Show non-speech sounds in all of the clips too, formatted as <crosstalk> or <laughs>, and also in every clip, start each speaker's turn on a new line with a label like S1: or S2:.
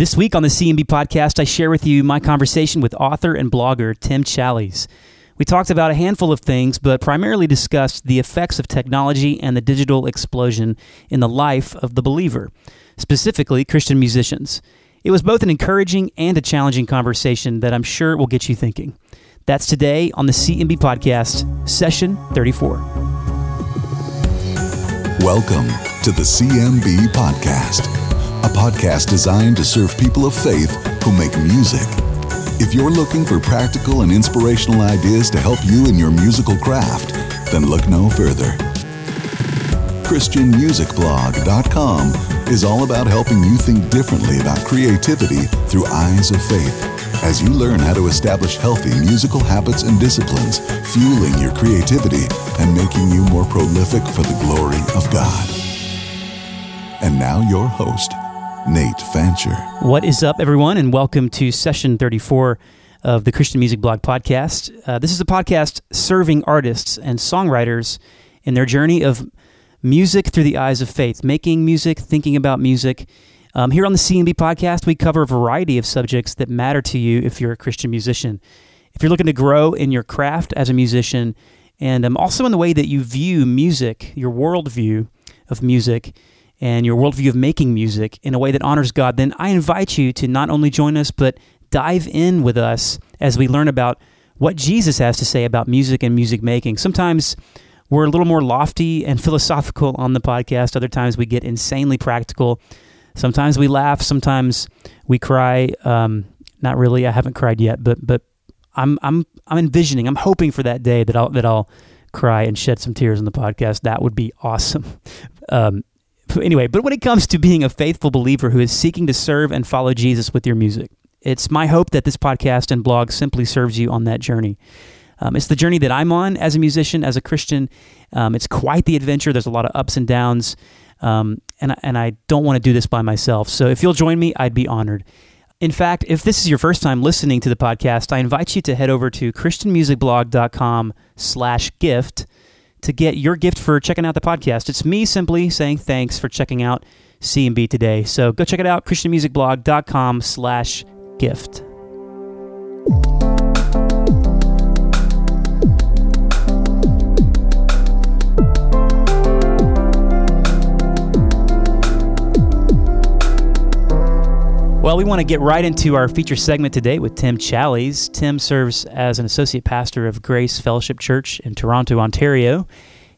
S1: This week on the CMB podcast, I share with you my conversation with author and blogger Tim Challies. We talked about a handful of things, but primarily discussed the effects of technology and the digital explosion in the life of the believer, specifically Christian musicians. It was both an encouraging and a challenging conversation that I'm sure will get you thinking. That's today on the CMB podcast, session 34.
S2: Welcome to the CMB podcast a podcast designed to serve people of faith who make music. If you're looking for practical and inspirational ideas to help you in your musical craft, then look no further. ChristianMusicBlog.com is all about helping you think differently about creativity through eyes of faith as you learn how to establish healthy musical habits and disciplines, fueling your creativity and making you more prolific for the glory of God. And now, your host, Nate Fancher.
S1: What is up, everyone, and welcome to session 34 of the Christian Music Blog podcast. Uh, this is a podcast serving artists and songwriters in their journey of music through the eyes of faith, making music, thinking about music. Um, here on the CMB podcast, we cover a variety of subjects that matter to you if you're a Christian musician. If you're looking to grow in your craft as a musician, and um, also in the way that you view music, your worldview of music, and your worldview of making music in a way that honors God, then I invite you to not only join us, but dive in with us as we learn about what Jesus has to say about music and music making. Sometimes we're a little more lofty and philosophical on the podcast, other times we get insanely practical. Sometimes we laugh, sometimes we cry. Um, not really, I haven't cried yet, but but I'm I'm I'm envisioning, I'm hoping for that day that I'll that I'll cry and shed some tears on the podcast. That would be awesome. <laughs> Um, anyway, but when it comes to being a faithful believer who is seeking to serve and follow Jesus with your music, it's my hope that this podcast and blog simply serves you on that journey. Um, it's the journey that I'm on as a musician, as a Christian. Um, it's quite the adventure. There's a lot of ups and downs, um, and and I don't want to do this by myself. So if you'll join me, I'd be honored. In fact, if this is your first time listening to the podcast, I invite you to head over to christianmusicblog.com/gift to get your gift for checking out the podcast. It's me simply saying thanks for checking out CMB today. So go check it out, christianmusicblog.com slash gift. We want to get right into our feature segment today with Tim Challies. Tim serves as an associate pastor of Grace Fellowship Church in Toronto, Ontario.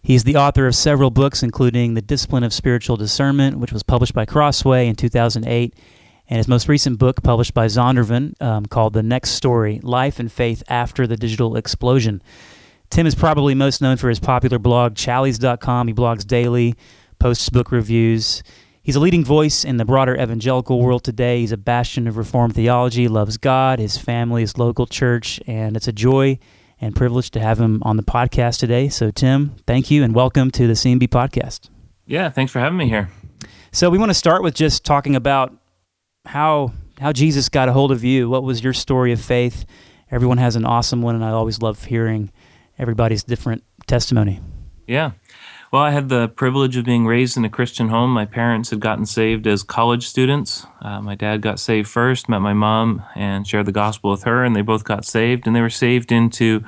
S1: He's the author of several books, including The Discipline of Spiritual Discernment, which was published by Crossway in 2008, and his most recent book, published by Zondervan, um, called The Next Story Life and Faith After the Digital Explosion. Tim is probably most known for his popular blog, Challies.com. He blogs daily, posts book reviews. He's a leading voice in the broader evangelical world today. He's a bastion of Reformed theology, loves God, his family, his local church, and it's a joy and privilege to have him on the podcast today. So, Tim, thank you and welcome to the CMB podcast.
S3: Yeah, thanks for having me here.
S1: So, we want to start with just talking about how how Jesus got a hold of you. What was your story of faith? Everyone has an awesome one, and I always love hearing everybody's different testimony.
S3: Yeah. Well, I had the privilege of being raised in a Christian home. My parents had gotten saved as college students. Uh, my dad got saved first, met my mom, and shared the gospel with her, and they both got saved. And they were saved into,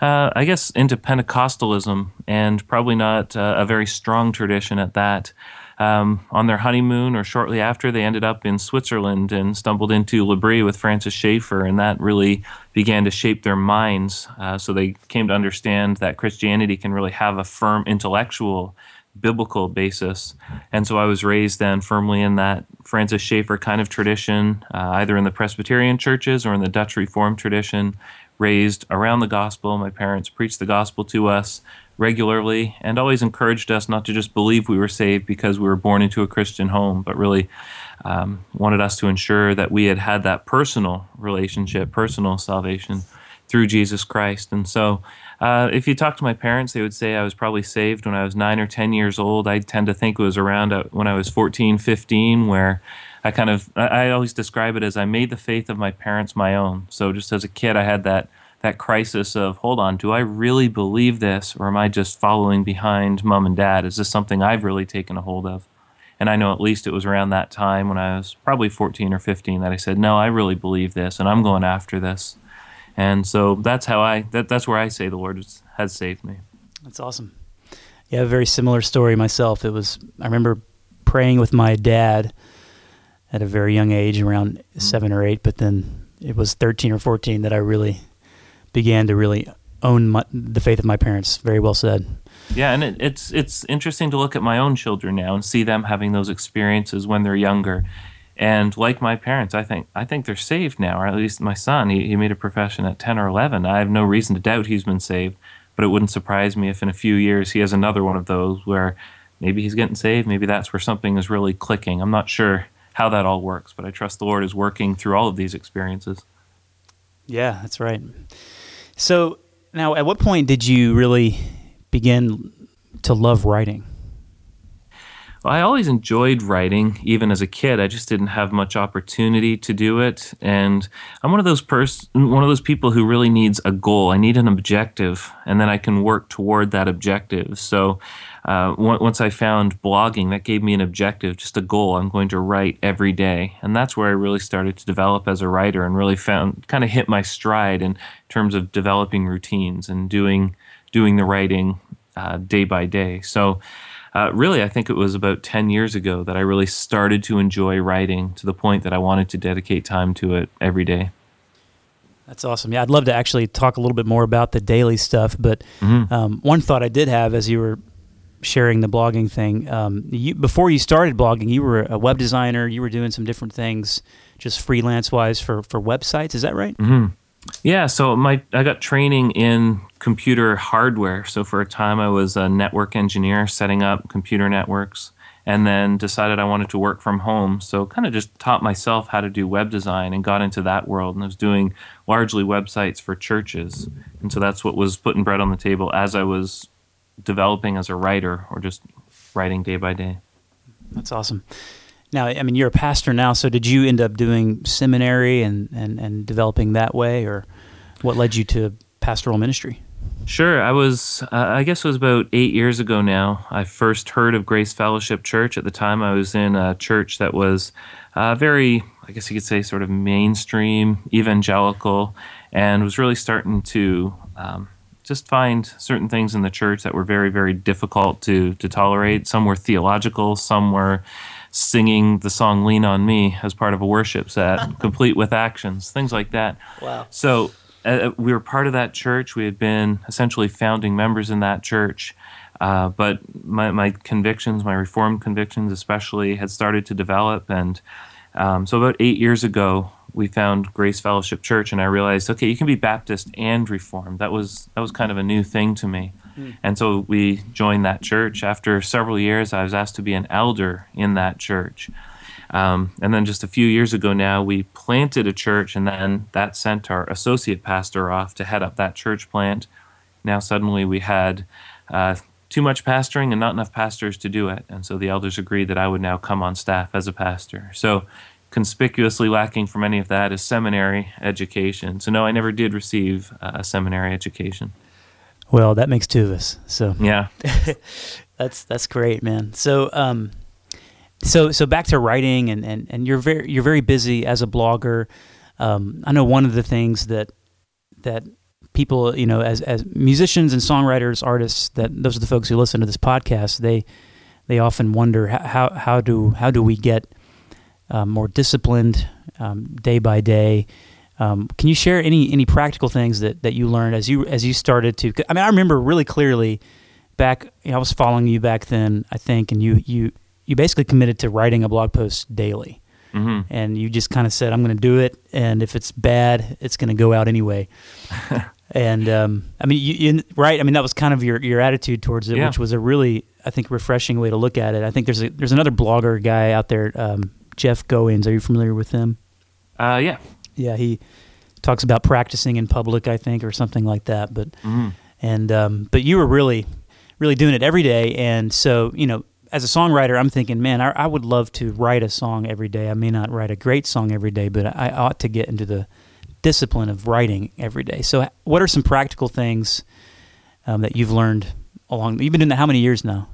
S3: uh, I guess, into Pentecostalism, and probably not uh, a very strong tradition at that. Um, on their honeymoon or shortly after, they ended up in Switzerland and stumbled into L'Abri with Francis Schaeffer, and that really began to shape their minds. Uh, so they came to understand that Christianity can really have a firm intellectual, biblical basis. And so I was raised then firmly in that Francis Schaeffer kind of tradition, uh, either in the Presbyterian churches or in the Dutch Reformed tradition, raised around the gospel. My parents preached the gospel to us regularly and always encouraged us not to just believe we were saved because we were born into a Christian home, but really um, wanted us to ensure that we had had that personal relationship, personal salvation through Jesus Christ. And so, uh, if you talk to my parents, they would say I was probably saved when I was nine or 10 years old. I tend to think it was around uh, when I was 14, 15, where I kind of, I always describe it as I made the faith of my parents my own. So, just as a kid, I had that that crisis of hold on do i really believe this or am i just following behind mom and dad is this something i've really taken a hold of And I know at least it was around that time when I was probably 14 or 15 that I said, no, I really believe this and I'm going after this. And so that's how I, that, that's where I say the Lord has saved me.
S1: That's awesome. Yeah, a very similar story myself. It was, I remember praying with my dad at a very young age, around mm-hmm. seven or eight, but then it was 13 or 14 that I really began to really own my, the faith of my parents. Very well said.
S3: Yeah, and it, it's it's interesting to look at my own children now and see them having those experiences when they're younger. And like my parents, I think I think they're saved now, or at least my son. He, he made a profession at ten or eleven. I have no reason to doubt he's been saved, but it wouldn't surprise me if in a few years he has another one of those where maybe he's getting saved. Maybe that's where something is really clicking. I'm not sure how that all works, but I trust the Lord is working through all of these experiences.
S1: Yeah, that's right. So now, at what point did you really begin to love writing?
S3: Well, I always enjoyed writing, even as a kid. I just didn't have much opportunity to do it, and I'm one of those pers- one of those people who really needs a goal. I need an objective, and then I can work toward that objective. So, uh, once I found blogging, that gave me an objective, just a goal. I'm going to write every day, and that's where I really started to develop as a writer, and really found kind of hit my stride in terms of developing routines and doing doing the writing uh, day by day. So. Uh, really, I think it was about 10 years ago that I really started to enjoy writing to the point that I wanted to dedicate time to it every day.
S1: That's awesome. Yeah, I'd love to actually talk a little bit more about the daily stuff. But mm-hmm. um, one thought I did have as you were sharing the blogging thing. Um, you, before you started blogging, you were a web designer. You were doing some different things, just freelance wise for for websites. Is that right?
S3: Mm-hmm. Yeah. So my I got training in computer hardware. So for a time, I was a network engineer, setting up computer networks. And then decided I wanted to work from home. So, kind of just taught myself how to do web design and got into that world. And I was doing largely websites for churches. And so that's what was putting bread on the table as I was developing as a writer or just writing day by day.
S1: That's awesome. Now, I mean, you're a pastor now, so did you end up doing seminary and, and, and developing that way, or what led you to pastoral ministry?
S3: Sure. I was, uh, I guess it was about eight years ago now. I first heard of Grace Fellowship Church. At the time, I was in a church that was uh, very, I guess you could say, sort of mainstream, evangelical, and was really starting to um, just find certain things in the church that were very, very difficult to to tolerate. Some were theological, some were singing the song "Lean on Me" as part of a worship set, <laughs> complete with actions, things like that.
S1: Wow!
S3: So uh, uh, we were part of that church. We had been essentially founding members in that church. Uh, but my, my convictions, my reformed convictions especially, had started to develop. And um, so about eight years ago, we found Grace Fellowship Church, and I realized, okay, you can be Baptist and Reformed. That was that was kind of a new thing to me, mm. and so we joined that church. After several years, I was asked to be an elder in that church, um, and then just a few years ago now, we planted a church, and then that sent our associate pastor off to head up that church plant. Now suddenly we had. Uh, too much pastoring and not enough pastors to do it. And so the elders agreed that I would now come on staff as a pastor. So conspicuously lacking from any of that is seminary education. So, no, I never did receive a seminary education.
S1: Well, that makes two of us. So,
S3: yeah, <laughs>
S1: that's that's great, man. So, um, so so back to writing, and, and, and you're very you're very busy as a blogger. Um, I know one of the things that that people, you know, as as musicians and songwriters, artists, that those are the folks who listen to this podcast. They they often wonder how how do how do we get um, more disciplined um, day by day. Um, can you share any any practical things that, that you learned as you as you started to? I mean, I remember really clearly back. You know, I was following you back then, I think, and you you you basically committed to writing a blog post daily, mm-hmm. and you just kind of said, "I'm going to do it, and if it's bad, it's going to go out anyway." <laughs> and um, I mean, you, you, right? I mean, that was kind of your your attitude towards it, yeah. which was a really, I think, refreshing way to look at it. I think there's a, there's another blogger guy out there, um, Jeff Goins. Are you familiar with him?
S3: Uh, yeah.
S1: Yeah, he talks about practicing in public, I think, or something like that. But mm-hmm. and um, but you were really, really doing it every day, and so you know, as a songwriter, I'm thinking, man, I, I would love to write a song every day. I may not write a great song every day, but I ought to get into the discipline of writing every day. So, what are some practical things um, that you've learned along? You've been doing that how many years now?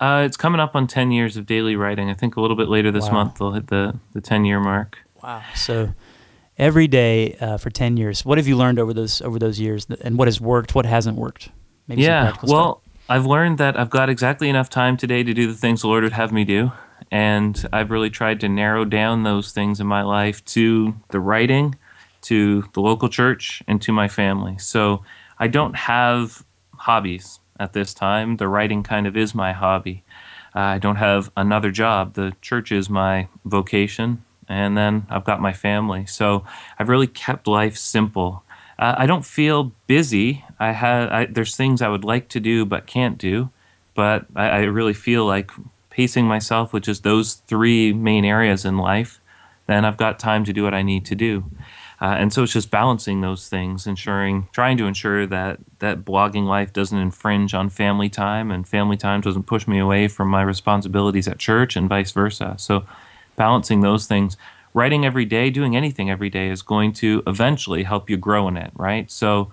S3: Uh, it's coming up on 10 years of daily writing. I think a little bit later this
S1: Wow.
S3: month they'll hit the, the 10 year mark.
S1: Wow. So every day uh, for 10 years. What have you learned over those over those years and what has worked, what hasn't worked? Maybe some
S3: yeah.
S1: practical stuff.
S3: Well, I've learned that I've got exactly enough time today to do the things the Lord would have me do. And I've really tried to narrow down those things in my life to the writing, to the local church, and to my family. So I don't have hobbies at this time. The writing kind of is my hobby. I don't have another job. The church is my vocation. And then I've got my family. So I've really kept life simple. Uh, I don't feel busy. I had I, there's things I would like to do but can't do, but I, I really feel like pacing myself with just those three main areas in life. Then I've got time to do what I need to do, uh, and so it's just balancing those things, ensuring, trying to ensure that that blogging life doesn't infringe on family time, and family time doesn't push me away from my responsibilities at church, and vice versa. So balancing those things writing every day doing anything every day is going to eventually help you grow in it right so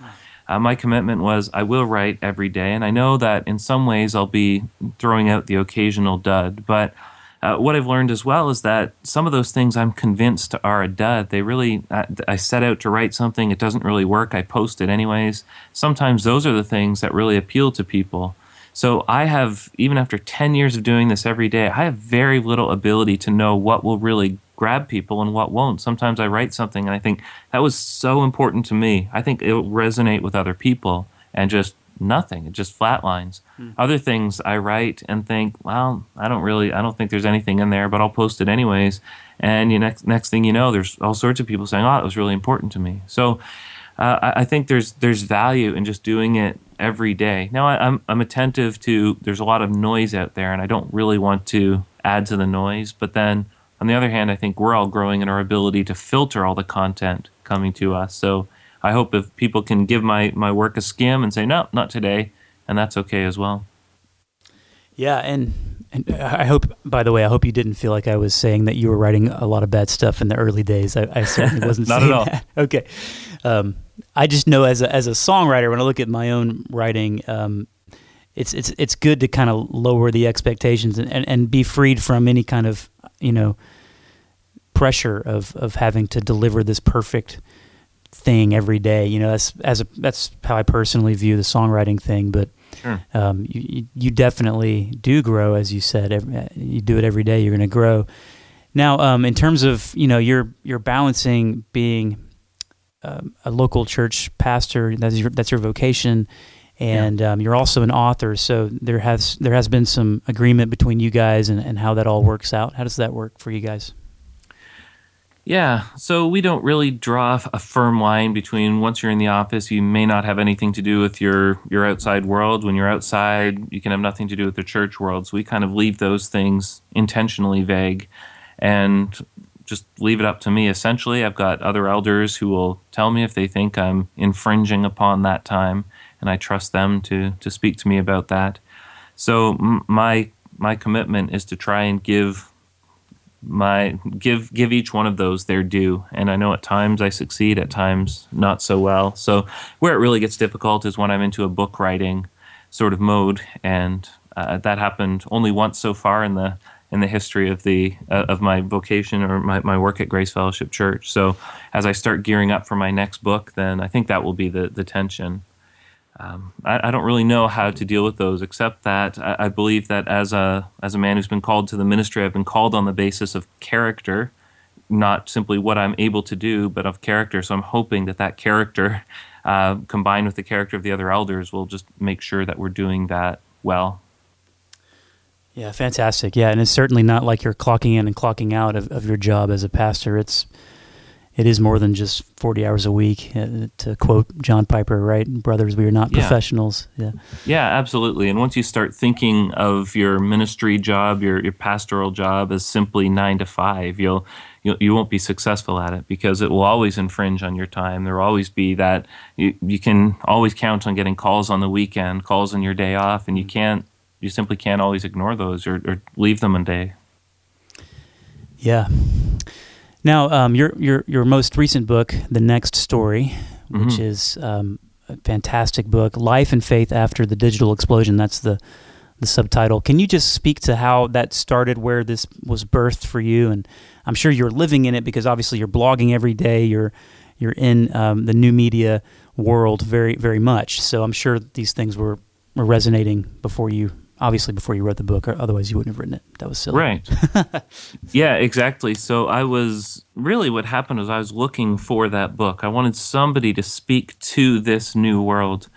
S3: uh, my commitment was i will write every day and i know that in some ways i'll be throwing out the occasional dud but uh, what I've learned as well is that some of those things I'm convinced are a dud. They really, I, I set out to write something, it doesn't really work, I post it anyways. Sometimes those are the things that really appeal to people. So I have, even after 10 years of doing this every day, I have very little ability to know what will really grab people and what won't. Sometimes I write something and I think that was so important to me. I think it will resonate with other people and just nothing. It just flatlines. Other things I write and think, well, I don't really, I don't think there's anything in there, but I'll post it anyways. And you next next thing you know, there's all sorts of people saying, oh, it was really important to me. So uh, I, I think there's there's value in just doing it every day. Now I, I'm I'm attentive to there's a lot of noise out there, and I don't really want to add to the noise. But then on the other hand, I think we're all growing in our ability to filter all the content coming to us. So I hope if people can give my my work a skim and say no, not today, and that's okay as well.
S1: Yeah, and and I hope. By the way, I hope you didn't feel like I was saying that you were writing a lot of bad stuff in the early days. I, I certainly <laughs> wasn't.
S3: Not at all.
S1: That. <laughs> Okay, um, I just know as a as a songwriter, when I look at my own writing, um, it's it's it's good to kind of lower the expectations and, and, and be freed from any kind of you know pressure of of having to deliver this perfect thing every day. You know, that's as a that's how I personally view the songwriting thing, but
S3: Sure.
S1: um, you, you- definitely do grow, as you said. Every, you do it every day. You're going to grow. Now, um, in terms of you know, you're you're balancing being um, a local church pastor. That's your that's your vocation, and um, you're also an author. So there has there has been some agreement between you guys and, and how that all works out. How does that work for you guys?
S3: Yeah, so we don't really draw a firm line between once you're in the office, you may not have anything to do with your your outside world. When you're outside, you can have nothing to do with the church world. So we kind of leave those things intentionally vague and just leave it up to me. Essentially, I've got other elders who will tell me if they think I'm infringing upon that time, and I trust them to to speak to me about that. So m- my my commitment is to try and give my give give each one of those their due. And i know at times i succeed at times not so well. So where it really gets difficult is when i'm into a book writing sort of mode. And uh, that happened only once so far in the in the history of the uh, of my vocation or my, my work at grace fellowship church. So as i start gearing up for my next book then i think that will be the the tension um, I, I don't really know how to deal with those, except that I, I believe that as a as a man who's been called to the ministry, I've been called on the basis of character, not simply what I'm able to do, but of character. So I'm hoping that that character, <laughs> uh, combined with the character of the other elders, will just make sure that we're doing that well.
S1: Yeah, fantastic. Yeah, and it's certainly not like you're clocking in and clocking out of, of your job as a pastor. It's it is more than just 40 hours a week. Uh, to quote John Piper, right? Brothers, we are not
S3: Yeah.
S1: professionals. Yeah.
S3: Yeah, absolutely. And once you start thinking of your ministry job, your your pastoral job as simply nine to five, you'll you'll you won't be successful at it because it will always infringe on your time. There will always be that you you can always count on getting calls on the weekend, calls on your day off, and you can't you simply can't always ignore those or, or leave them a day.
S1: Yeah. Now, um, your your your most recent book, The Next Story, which
S3: Mhm.
S1: is um, a fantastic book, Life and Faith After the Digital Explosion. That's the the subtitle. Can you just speak to how that started, where this was birthed for you? And I'm sure you're living in it because obviously you're blogging every day. You're you're in um, the new media world very very much. So I'm sure these things were, were resonating before you obviously before you wrote the book, or otherwise you wouldn't have written it. That was silly.
S3: Right. <laughs> yeah, exactly. So I was really what happened was I was looking for that book. I wanted somebody to speak to this new world.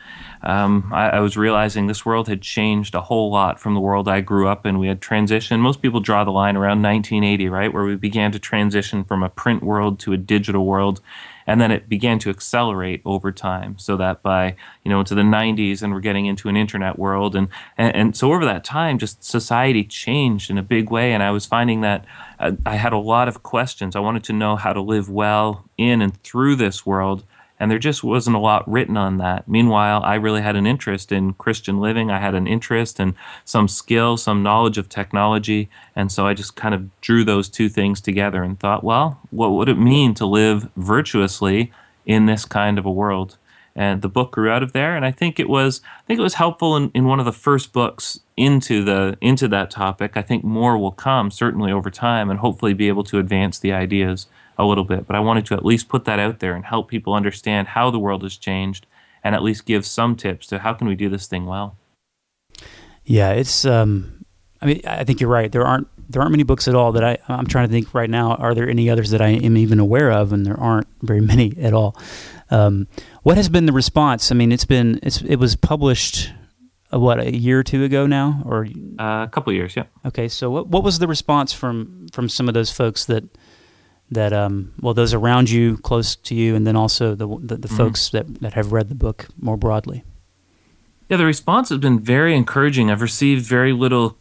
S3: Um, I, I, was realizing this world had changed a whole lot from the world I grew up in. We had transitioned. Most people draw the line around 1980, right, where we began to transition from a print world to a digital world and then it began to accelerate over time so that by you know into the 90s and we're getting into an internet world and, and, and so over that time just society changed in a big way and i was finding that uh, i had a lot of questions i wanted to know how to live well in and through this world and there just wasn't a lot written on that. Meanwhile, I really had an interest in Christian living. I had an interest and some skill, some knowledge of technology. And so I just kind of drew those two things together and thought, well, what would it mean to live virtuously in this kind of a world? And the book grew out of there. And I think it was I think it was helpful in, in one of the first books into the into that topic. I think more will come certainly over time and hopefully be able to advance the ideas a little bit, but I wanted to at least put that out there and help people understand how the world has changed and at least give some tips to how can we do this thing well.
S1: Yeah, it's um I mean I think you're right. There aren't there aren't many books at all that I I'm trying to think right now are there any others that I am even aware of and there aren't very <laughs> many at all. Um, what has been the response? I mean, it's been it's it was published uh, what a year or two ago now or
S3: uh, a couple years, yeah.
S1: Okay, so what what was the response from from some of those folks that that um, well those around you close to you and then also the the, the mm-hmm. folks that, that have read the book more broadly.
S3: Yeah the response has been very encouraging. I've received very little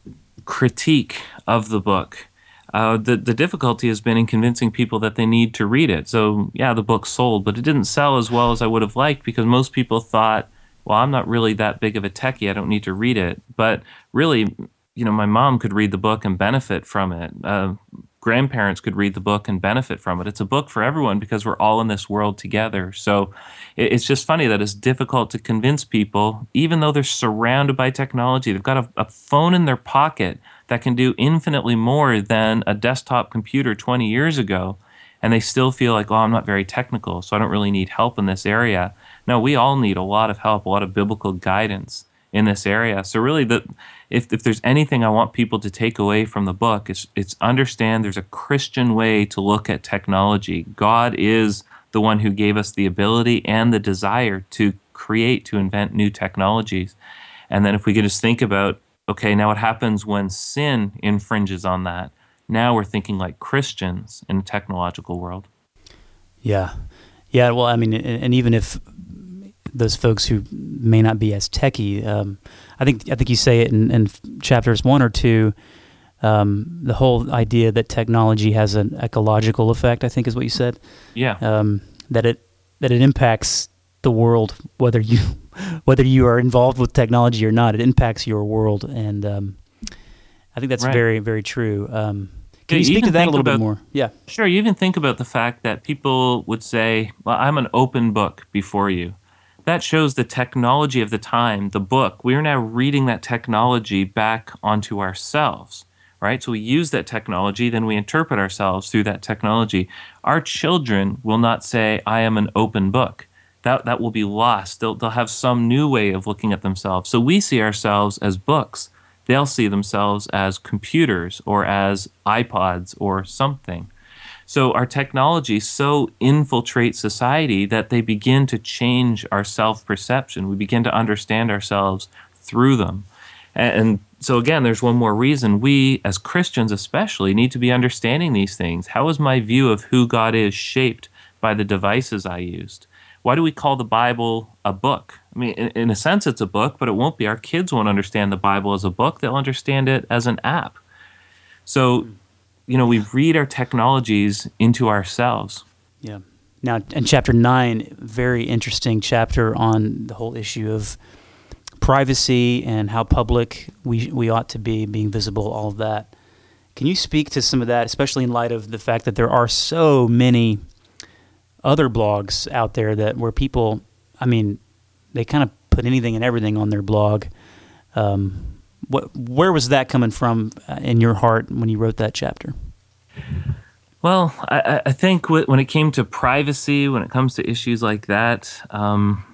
S3: critique of the book. Uh, the the difficulty has been in convincing people that they need to read it. So yeah the book sold but it didn't sell as well as i would have liked because most people thought well i'm not really that big of a techie. I don't need to read it. But really you know my mom could read the book and benefit from it. Uh, grandparents could read the book and benefit from it. It's a book for everyone because we're all in this world together. So it's just funny that it's difficult to convince people, even though they're surrounded by technology. They've got a, a phone in their pocket that can do infinitely more than a desktop computer 20 years ago. And they still feel like, oh, I'm not very technical, so I don't really need help in this area. No, we all need a lot of help, a lot of biblical guidance in this area. So really the if, if there's anything I want people to take away from the book, it's, it's understand there's a Christian way to look at technology. God is the one who gave us the ability and the desire to create, to invent new technologies. And then if we could just think about, okay, now what happens when sin infringes on that? Now we're thinking like Christians in a technological world.
S1: Yeah. Yeah. Well, I mean, and even if those folks who may not be as techie. Um, I think I think you say it in, in chapters one or two. Um, the whole idea that technology has an ecological effect, I think, is what you said.
S3: Yeah.
S1: Um, that it that it impacts the world, whether you <laughs> whether you are involved with technology or not. It impacts your world, and um, I think that's right. very very true. Um, can yeah, you speak to that a little
S3: about,
S1: bit more? Yeah.
S3: Sure. You even think about the fact that people would say, "Well, I'm an open book before you." That shows the technology of the time, the book. We are now reading that technology back onto ourselves, right? So we use that technology, then we interpret ourselves through that technology. Our children will not say, I am an open book. That, that will be lost. They'll, they'll have some new way of looking at themselves. So we see ourselves as books. They'll see themselves as computers or as iPods or something. So our technology so infiltrates society that they begin to change our self perception. We begin to understand ourselves through them. And so, again, there's one more reason we, as Christians especially, need to be understanding these things. How is my view of who God is shaped by the devices I used? Why do we call the Bible a book? I mean, in, a sense, it's a book, but it won't be. Our kids won't understand the Bible as a book, they'll understand it as an app. So, you know, we read our technologies into ourselves.
S1: Yeah. Now, in chapter nine, very interesting chapter on the whole issue of privacy and how public we we ought to be, being visible, all of that. Can you speak to some of that, especially in light of the fact that there are so many other blogs out there that where people, I mean, they kind of put anything and everything on their blog. Um, what where was that coming from uh, in your heart when you wrote that chapter?
S3: Well, I, I think when it came to privacy, when it comes to issues like that, um,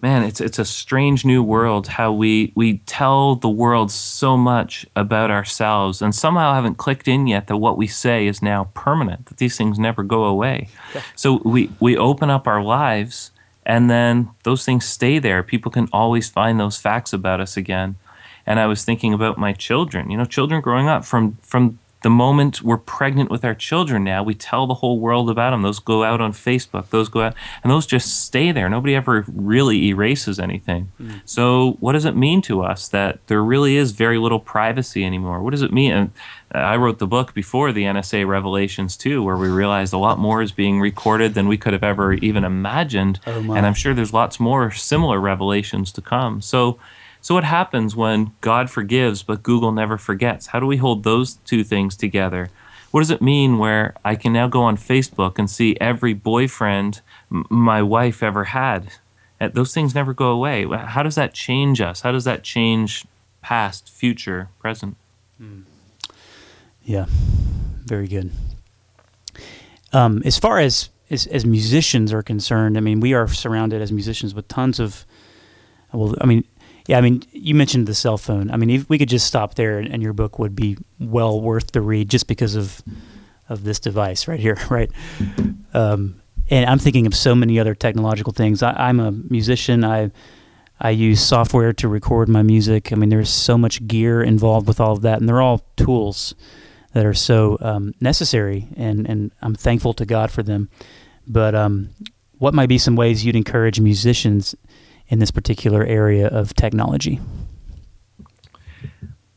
S3: man, it's it's a strange new world. How we we tell the world so much about ourselves, and somehow haven't clicked in yet that what we say is now permanent. That these things never go away. Yeah. <laughs> So we we open up our lives, and then those things stay there. People can always find those facts about us again. And I was thinking about my children. You know, children growing up from from the moment we're pregnant with our children now, we tell the whole world about them. Those go out on Facebook, those go out, and those just stay there. Nobody ever really erases anything. Mm. So, what does it mean to us that there really is very little privacy anymore? What does it mean? And I wrote the book before the NSA revelations too, where we realized a lot more is being recorded than we could have ever even imagined. Oh and I'm sure there's lots more similar revelations to come. So, so, what happens when God forgives but Google never forgets? How do we hold those two things together? What does it mean where I can now go on Facebook and see every boyfriend m- my wife ever had? Uh, those things never go away. How does that change us? How does that change past, future, present? Mm.
S1: Yeah, very good. Um, as far as, as, as musicians are concerned, I mean, we are surrounded as musicians with tons of well, I mean, yeah, I mean, you mentioned the cell phone. I mean, if we could just stop there, and your book would be well worth the read just because of of this device right here, <laughs> right? Um, and I'm thinking of so many other technological things. I, am a musician. I I use software to record my music. I mean, there's so much gear involved with all of that, and they're all tools that are so um, necessary, and and I'm thankful to God for them. But um, what might be some ways you'd encourage musicians? In this particular area of technology?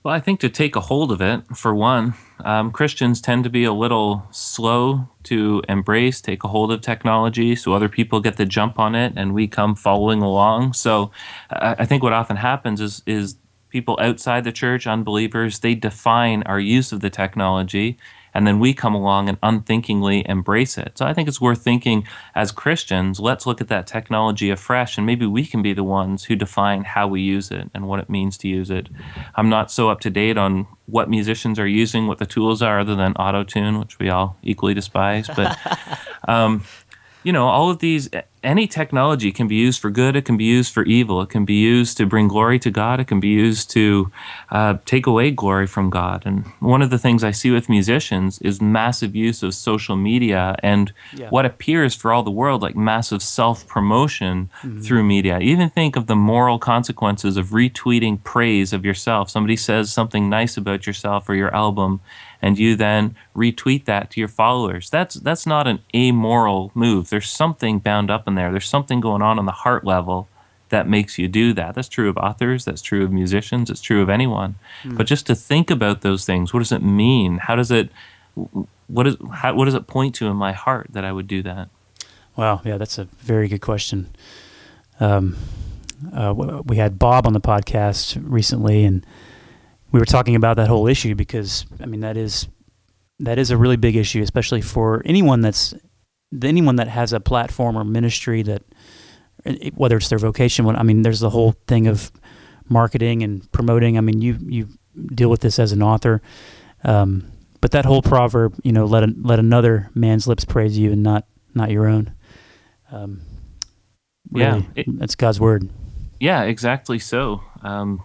S3: Well, I think to take a hold of it, for one, um, Christians tend to be a little slow to embrace, take a hold of technology, so other people get the jump on it, and we come following along. So, I, I think what often happens is is people outside the church, unbelievers, they define our use of the technology and then we come along and unthinkingly embrace it. So I think it's worth thinking as Christians, let's look at that technology afresh and maybe we can be the ones who define how we use it and what it means to use it. I'm not so up to date on what musicians are using, what the tools are, other than auto tune, which we all equally despise. But <laughs> um, you know, all of these, any technology can be used for good, it can be used for evil, it can be used to bring glory to God, it can be used to uh, take away glory from God. And one of the things I see with musicians is massive use of social media and yeah. what appears for all the world like massive self promotion mm-hmm. through media. Even think of the moral consequences of retweeting praise of yourself. Somebody says something nice about yourself or your album and you then retweet that to your followers. That's that's not an amoral move. There's something bound up in there. There's something going on on the heart level that makes you do that. That's true of authors, that's true of musicians, it's true of anyone. Mm. But just to think about those things, what does it mean? How does it what is how, what does it point to in my heart that I would do that?
S1: Wow, yeah, that's a very good question. Um, uh, we had Bob on the podcast recently, and we were talking about that whole issue because I mean that is that is a really big issue, especially for anyone that's anyone that has a platform or ministry that whether it's their vocation. I mean, there's the whole thing of marketing and promoting. I mean, you you deal with this as an author, um, but that whole proverb, you know, let a, let another man's lips praise you and not not your own. Um, really, yeah, it, that's God's word.
S3: Yeah, exactly. So. Um,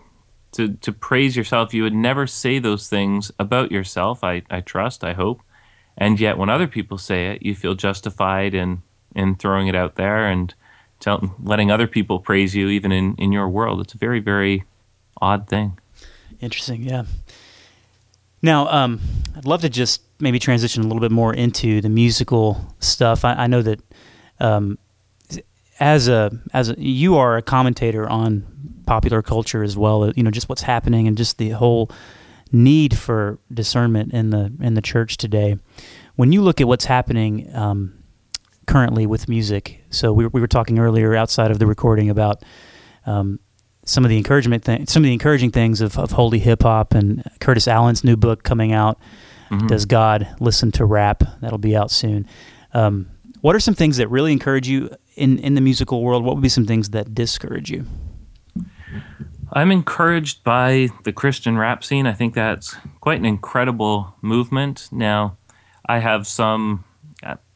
S3: to, to praise yourself. You would never say those things about yourself, I, I trust, I hope. And yet, when other people say it, you feel justified in, in throwing it out there and tell, letting other people praise you, even in, in your world. It's a very, very odd thing.
S1: Interesting, yeah. Now, um, I'd love to just maybe transition a little bit more into the musical stuff. I, I know that um, as a as a, you are a commentator on popular culture as well. You know, just what's happening and just the whole need for discernment in the in the church today. When you look at what's happening um, currently with music, so we, we were talking earlier outside of the recording about um, some of the encouragement thing, some of the encouraging things of, of holy hip hop and Curtis Allen's new book coming out. Mm-hmm. Does God listen to rap? That'll be out soon. Um, what are some things that really encourage you in, in the musical world? What would be some things that discourage you?
S3: I'm encouraged by the Christian rap scene. I think that's quite an incredible movement. Now, I have some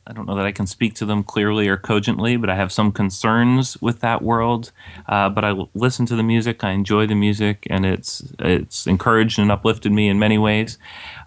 S3: I don't know that I can speak to them clearly or cogently, but I have some concerns with that world. Uh, but I listen to the music, I enjoy the music, and it's it's encouraged and uplifted me in many ways.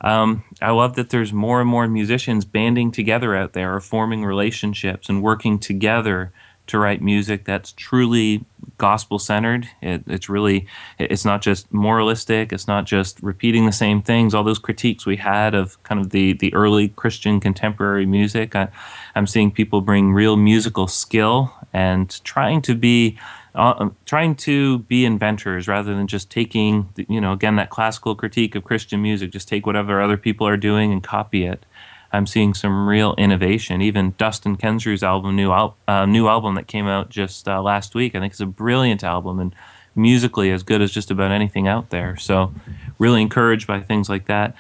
S3: Um, I love that there's more and more musicians banding together out there, or forming relationships and working together to write music that's truly gospel centered. It, it's really, it's not just moralistic. It's not just repeating the same things. All those critiques we had of kind of the, the early Christian contemporary music. I, I'm seeing people bring real musical skill and trying to be, uh, trying to be inventors rather than just taking, you know, again, that classical critique of Christian music, just take whatever other people are doing and copy it. I'm seeing some real innovation. Even Dustin Kensrue's album, new al- uh, new album that came out just uh, last week, I think it's a brilliant album and musically as good as just about anything out there. So, really encouraged by things like that.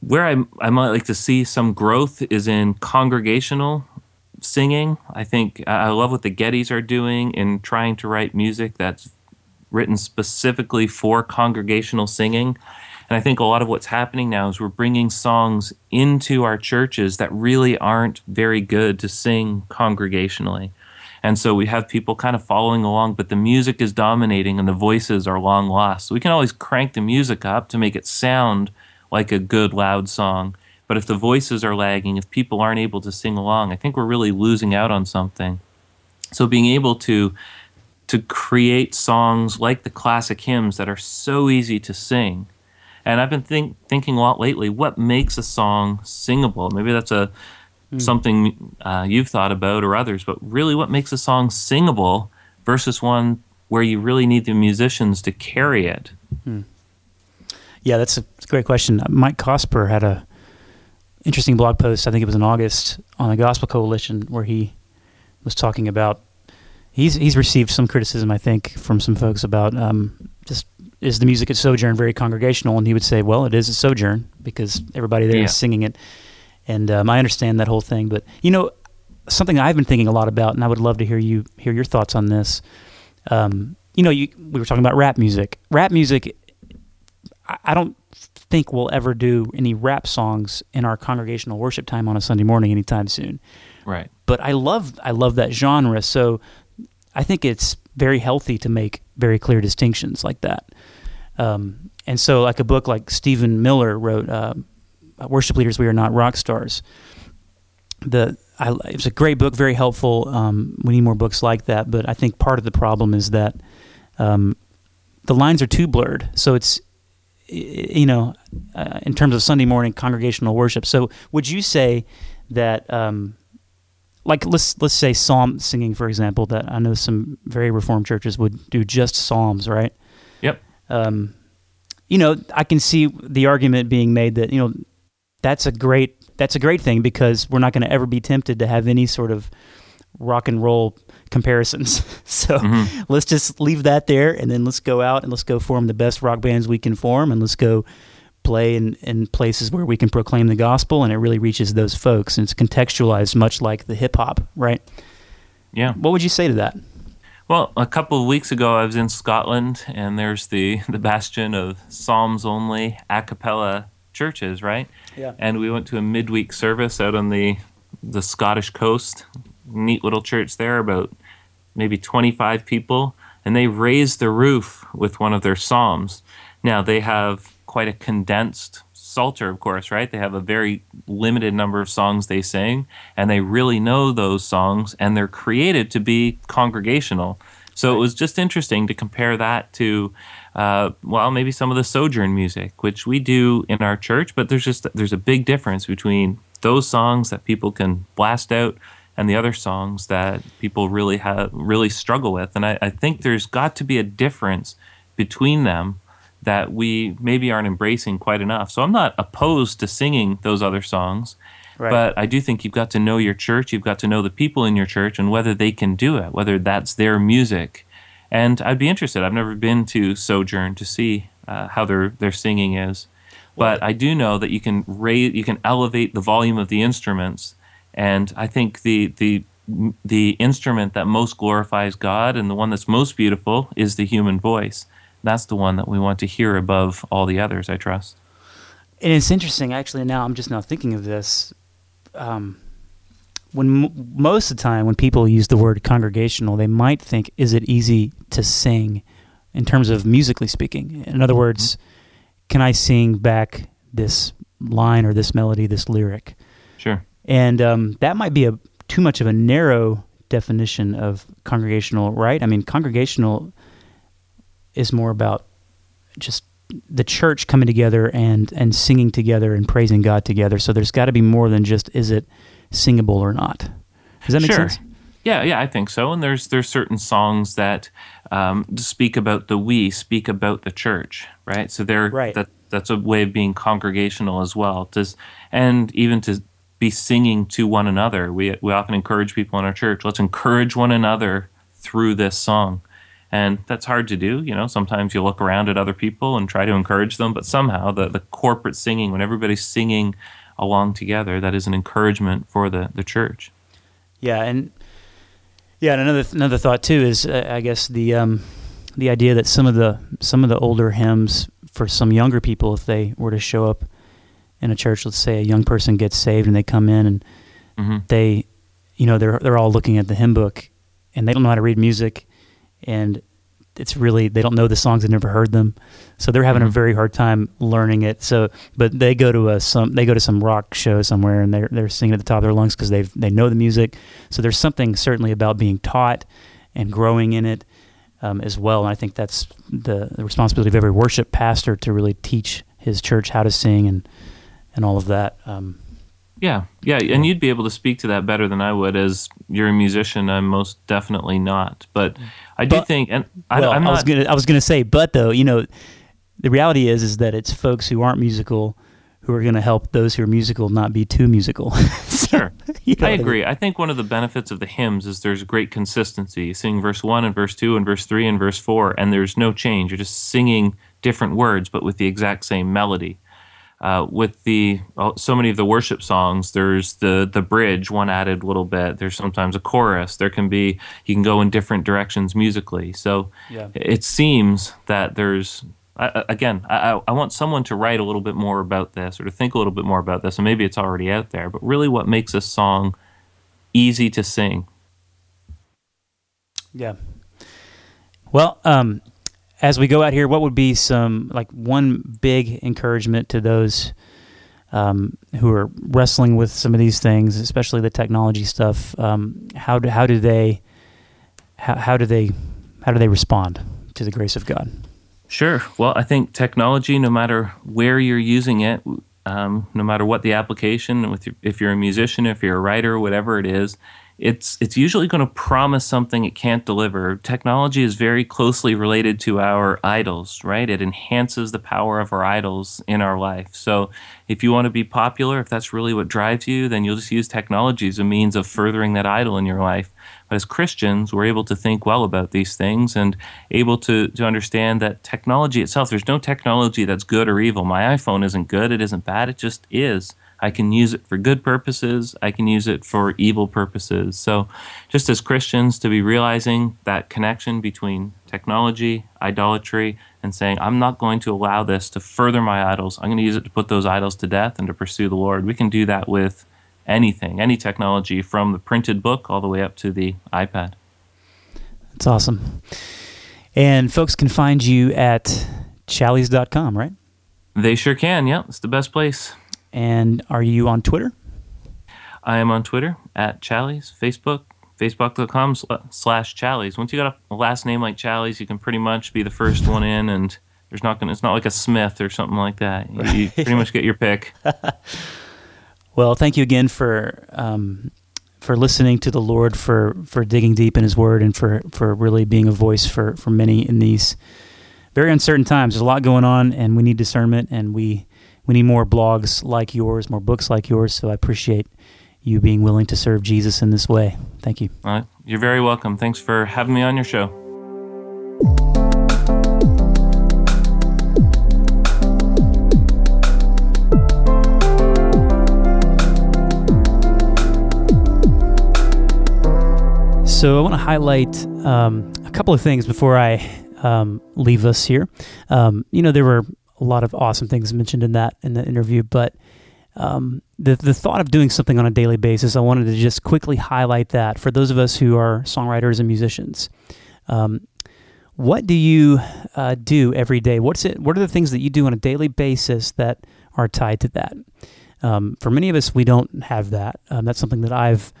S3: Where I, I might like to see some growth is in congregational singing. I think I love what the Gettys are doing in trying to write music that's written specifically for congregational singing. And I think a lot of what's happening now is we're bringing songs into our churches that really aren't very good to sing congregationally. And so we have people kind of following along, but the music is dominating and the voices are long lost. So we can always crank the music up to make it sound like a good, loud song. But if the voices are lagging, if people aren't able to sing along, I think we're really losing out on something. So being able to to create songs like the classic hymns that are so easy to sing and I've been think, thinking a lot lately what makes a song singable? Maybe that's a mm. something uh, you've thought about or others, but really what makes a song singable versus one where you really need the musicians to carry it? Mm.
S1: Yeah, that's a, great question. Mike Cosper had a interesting blog post. I think it was in August on the Gospel Coalition where he was talking about. He's he's received some criticism, I think, from some folks about um, just is the music at Sojourn very congregational? And he would say, well, it is at Sojourn because everybody there yeah. is singing it. And um, I understand that whole thing. But, you know, something I've been thinking a lot about, and I would love to hear you hear your thoughts on this. Um, you know, you, we were talking about rap music. Rap music, I, I don't think we'll ever do any rap songs in our congregational worship time on a Sunday morning anytime soon.
S3: Right.
S1: But I love I love that genre. So I think it's very healthy to make very clear distinctions like that. Um, and so, like a book like Stephen Miller wrote, uh, "Worship Leaders, We Are Not Rock Stars." The I, it was a great book, very helpful. Um, we need more books like that. But I think part of the problem is that um, the lines are too blurred. So it's you know, uh, in terms of Sunday morning congregational worship. So would you say that um, like let's let's say psalm singing for example that I know some very reformed churches would do just psalms, right?
S3: Um,
S1: you know, I can see the argument being made that you know that's a great that's a great thing because we're not going to ever be tempted to have any sort of rock and roll comparisons. <laughs> so mm-hmm. let's just leave that there and then let's go out and let's go form the best rock bands we can form and let's go play in, in places where we can proclaim the gospel and it really reaches those folks and it's contextualized much like the hip hop, right?
S3: Yeah.
S1: What would you say to that?
S3: Well, a couple of weeks ago, I was in Scotland, and there's the, the bastion of Psalms only a cappella churches, right?
S1: Yeah.
S3: And we went to a midweek service out on the the Scottish coast. Neat little church there, about maybe 25 people, and they raised the roof with one of their psalms. Now they have quite a condensed Psalter, of course, right? They have a very limited number of songs they sing, and they really know those songs, and they're created to be congregational. So it was just interesting to compare that to, uh, well, maybe some of the Sojourn music, which we do in our church, but there's just there's a big difference between those songs that people can blast out and the other songs that people really have really struggle with. And I, I think there's got to be a difference between them that we maybe aren't embracing quite enough. So I'm not opposed to singing those other songs, right. but I do think you've got to know your church, you've got to know the people in your church and whether they can do it, whether that's their music. And I'd be interested. I've never been to Sojourn to see uh, how their their singing is, but I do know that you can raise, you can elevate the volume of the instruments, and I think the the the instrument that most glorifies God and the one that's most beautiful is the human voice. That's the one that we want to hear above all the others, I trust.
S1: And it's interesting, actually. Now I'm just now thinking of this. Um, when m- most of the time, when people use the word congregational, they might think, "Is it easy to sing?" In terms of musically speaking, in other words, can I sing back this line or this melody, this lyric?
S3: Sure.
S1: And um, that might be a too much of a narrow definition of congregational, right? I mean, congregational is more about just the church coming together and and singing together and praising God together. So there's got to be more than just is it singable or not. Does that make
S3: Sure.
S1: sense?
S3: Yeah, yeah, I think so. And there's there's certain songs that um, speak about the we, speak about the church, right? So they're
S1: Right.
S3: that that's a way of being congregational as well. To, and even to be singing to one another. We we often encourage people in our church. Let's encourage one another through this song. And that's hard to do, you know. Sometimes you look around at other people and try to encourage them, but somehow the, the corporate singing, when everybody's singing along together, that is an encouragement for the, the church.
S1: Yeah, and yeah, and another another thought too is uh, I guess the um, the idea that some of the some of the older hymns for some younger people, if they were to show up in a church, let's say a young person gets saved and they come in and
S3: hmm
S1: they, you know, they're they're all looking at the hymn book and they don't know how to read music, and it's really they don't know the songs, they've never heard them, so they're having a
S3: Mhm.
S1: very hard time learning it. So, but they go to a some they go to some rock show somewhere and they're they're singing at the top of their lungs because they they know the music. So there's something certainly about being taught and growing in it um, as well. And I think that's the, the responsibility of every worship pastor to really teach his church how to sing and and all of that. Um,
S3: Yeah, yeah, and you'd be able to speak to that better than I would. As you're a musician, I'm most definitely not. But I do
S1: But-
S3: think, and I,
S1: well,
S3: I'm
S1: I was gonna I was gonna say, but though you know, the reality is is that it's folks who aren't musical who are going to help those who are musical not be too musical. <laughs> So,
S3: Sure.
S1: you know
S3: I
S1: what mean?
S3: agree. I think one of the benefits of the hymns is there's great consistency. You sing verse 1 and verse 2 and verse 3 and verse 4, and there's no change. You're just singing different words, but with the exact same melody. Uh, with the oh, so many of the worship songs, there's the the bridge, one added little bit. There's sometimes a chorus. There can be you can go in different directions musically. So
S1: Yeah.
S3: it seems that there's I, again I, I- I want someone to write a little bit more about this or to think a little bit more about this and maybe it's already out there but really what makes a song easy to sing
S1: Yeah. Well, um, as we go out here, what would be some like one big encouragement to those um, who are wrestling with some of these things, especially the technology stuff? Um, how do how do they how, how do they how do they respond to the grace of God?
S3: Sure. Well, I think technology, no matter where you're using it, um, no matter what the application, with your, if you're a musician, if you're a writer, whatever it is, it's it's usually going to promise something it can't deliver. Technology is very closely related to our idols, right? It enhances the power of our idols in our life. So, if you want to be popular, if that's really what drives you, then you'll just use technology as a means of furthering that idol in your life. But as Christians, we're able to think well about these things and able to, to understand that technology itself, there's no technology that's good or evil. My iPhone isn't good, it isn't bad, it just is. I can use it for good purposes, I can use it for evil purposes. So, just as Christians, to be realizing that connection between technology, idolatry, and saying, I'm not going to allow this to further my idols. I'm going to use it to put those idols to death and to pursue the Lord. We can do that with anything, any technology, from the printed book all the way up to the iPad.
S1: That's awesome. And folks can find you at challies.com, right?
S3: They sure can. Yeah, it's the best place.
S1: And are you on Twitter?
S3: I am on Twitter at Challies, Facebook, facebook.com sl- slash Challies. Once you got a last name like Challies, you can pretty much be the first one in, and there's not gonna. It's not like a Smith or something like that. You, you pretty much get your pick. <laughs>
S1: Well, thank you again for um, for listening to the Lord, for for digging deep in His Word, and for for really being a voice for for many in these very uncertain times. There's a lot going on, and we need discernment, and we we need more blogs like yours, more books like yours. So I appreciate you being willing to serve Jesus in this way. Thank you.
S3: All right, you're very welcome. Thanks for having me on your show.
S1: So I want to highlight um, a couple of things before I um, leave us here. Um, you know, there were a lot of awesome things mentioned in that in the interview, but um, the the thought of doing something on a daily basis, I wanted to just quickly highlight that for those of us who are songwriters and musicians. Um, what do you uh, do every day? What's it? What are the things that you do on a daily basis that are tied to that? Um, for many of us, we don't have that. Um, that's something that I've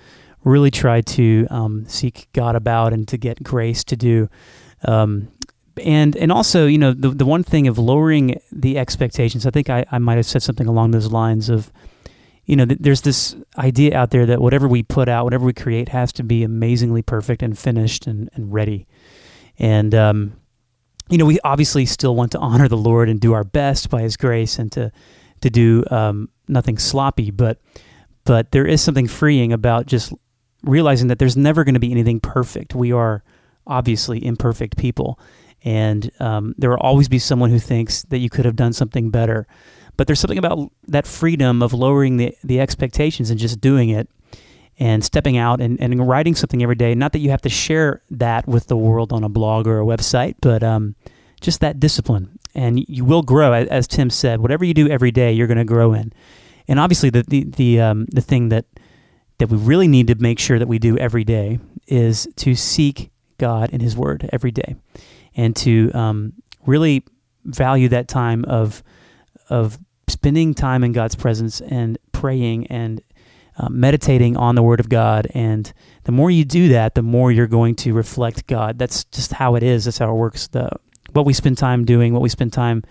S1: really tried to um, seek God about and to get grace to do. Um, and and also, you know, the the one thing of lowering the expectations. I think I, I might have said something along those lines of, you know, th- there's this idea out there that whatever we put out, whatever we create, has to be amazingly perfect and finished and, and ready. And um, you know, we obviously still want to honor the Lord and do our best by His grace and to to do um, nothing sloppy, but but there is something freeing about just realizing that there's never going to be anything perfect. We are obviously imperfect people, and um, there will always be someone who thinks that you could have done something better. But there's something about that freedom of lowering the, the expectations and just doing it and stepping out and, and writing something every day. Not that you have to share that with the world on a blog or a website, but um, just that discipline. And you will grow, as Tim said. Whatever you do every day, you're going to grow in. And obviously, the the the, um, the thing that that we really need to make sure that we do every day is to seek God in His Word every day, and to um, really value that time of of spending time in God's presence and praying and uh, meditating on the Word of God. And the more you do that, the more you're going to reflect God. That's just how it is. That's how it works. The what we spend time doing, what we spend time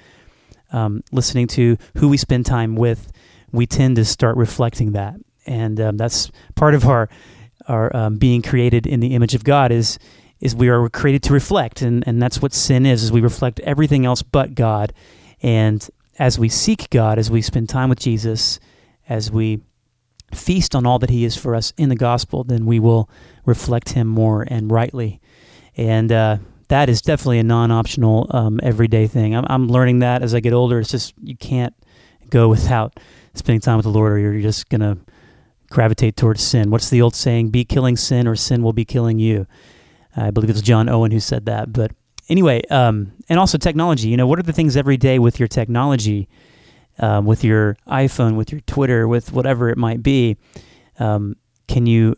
S1: um, listening to, who we spend time with, we tend to start reflecting that and um, that's part of our our um, being created in the image of God is is we are created to reflect, and and that's what sin is. Is we reflect everything else but God, and as we seek God, as we spend time with Jesus, as we feast on all that He is for us in the gospel, then we will reflect Him more and rightly, and. Uh, that is definitely a non-optional um, everyday thing. I'm, I'm learning that as I get older. It's just you can't go without spending time with the Lord, or you're just gonna gravitate towards sin. What's the old saying? Be killing sin, or sin will be killing you. I believe it was John Owen who said that. But anyway, um, and also technology. You know, what are the things every day with your technology, um, with your iPhone, with your Twitter, with whatever it might be? Um, can you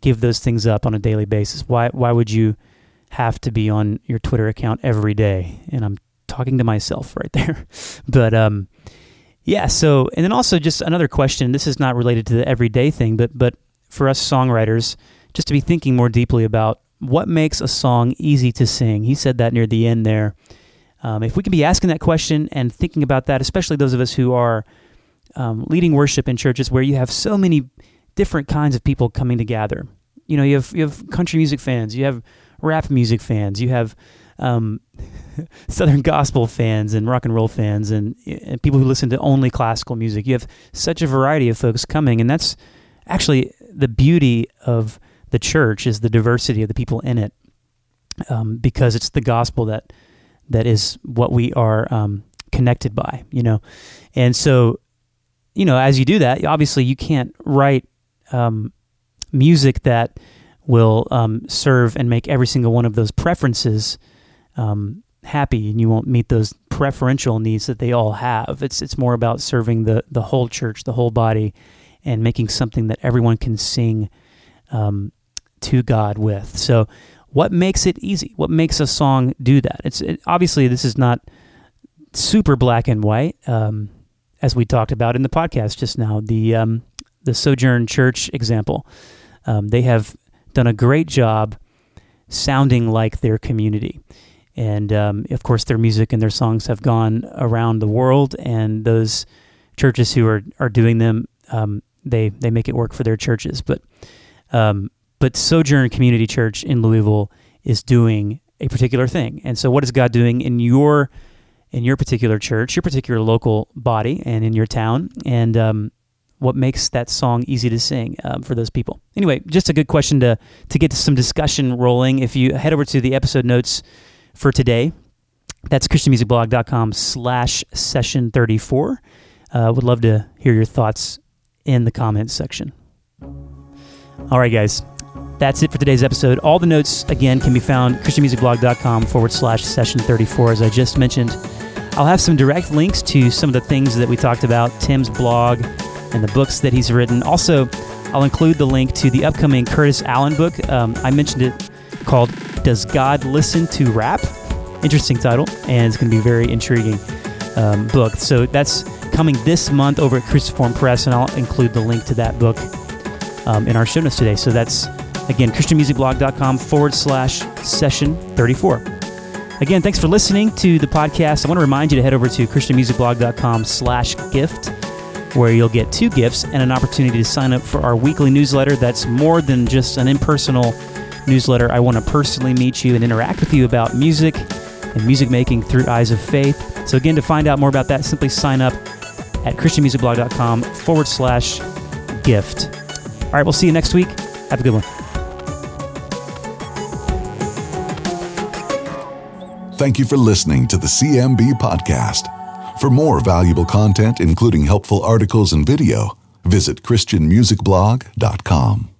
S1: give those things up on a daily basis? Why why would you have to be on your Twitter account every day? And I'm talking to myself right there. <laughs> but um, yeah. So, and then also just another question. This is not related to the everyday thing, but but for us songwriters, just to be thinking more deeply about what makes a song easy to sing. He said that near the end there. Um, if we can be asking that question and thinking about that, especially those of us who are um, leading worship in churches where you have so many different kinds of people coming together. You know, you have you have country music fans, you have rap music fans, you have um, <laughs> Southern gospel fans and rock and roll fans and, and, people who listen to only classical music. You have such a variety of folks coming, and that's actually the beauty of the church is the diversity of the people in it, um, because it's the gospel that that is what we are um, connected by. You know, and so you know as you do that, obviously you can't write um, music that will um, serve and make every single one of those preferences um, happy and you won't meet those preferential needs that they all have. It's it's more about serving the the whole church, the whole body, and making something that everyone can sing um, to God with. So, what makes it easy? What makes a song do that? It's it, obviously this is not super black and white, um, as we talked about in the podcast just now. The um, the Sojourn Church example, um, they have done a great job sounding like their community and um, of course their music and their songs have gone around the world and those churches who are, are doing them um, they they make it work for their churches but um, but sojourn community church in louisville is doing a particular thing and so what is god doing in your in your particular church your particular local body and in your town and um, what makes that song easy to sing um, for those people anyway just a good question to to get some discussion rolling if you head over to the episode notes for today. That's christianmusicblog.com slash session 34. Uh, would love to hear your thoughts in the comments section. All right, guys. That's it for today's episode. All the notes, again, can be found christianmusicblog.com forward slash session 34, as I just mentioned. I'll have some direct links to some of the things that we talked about, Tim's blog, and the books that he's written. Also, I'll include the link to the upcoming Curtis Allen book. Um, I mentioned it called Does God Listen to Rap? Interesting title, and it's going to be a very intriguing um, book. So that's coming this month over at Cruciform Press, and I'll include the link to that book um, in our show notes today. So that's, again, ChristianMusicBlog.com forward slash session 34. Again, thanks for listening to the podcast. I want to remind you to head over to ChristianMusicBlog.com slash gift where you'll get two gifts and an opportunity to sign up for our weekly newsletter that's more than just an impersonal newsletter. I want to personally meet you and interact with you about music and music making through eyes of faith. So, again, to find out more about that, simply sign up at ChristianMusicBlog.com forward slash gift. All right, we'll see you next week. Have a good one.
S2: Thank you for listening to the CMB podcast. For more valuable content, including helpful articles and video, visit ChristianMusicBlog.com.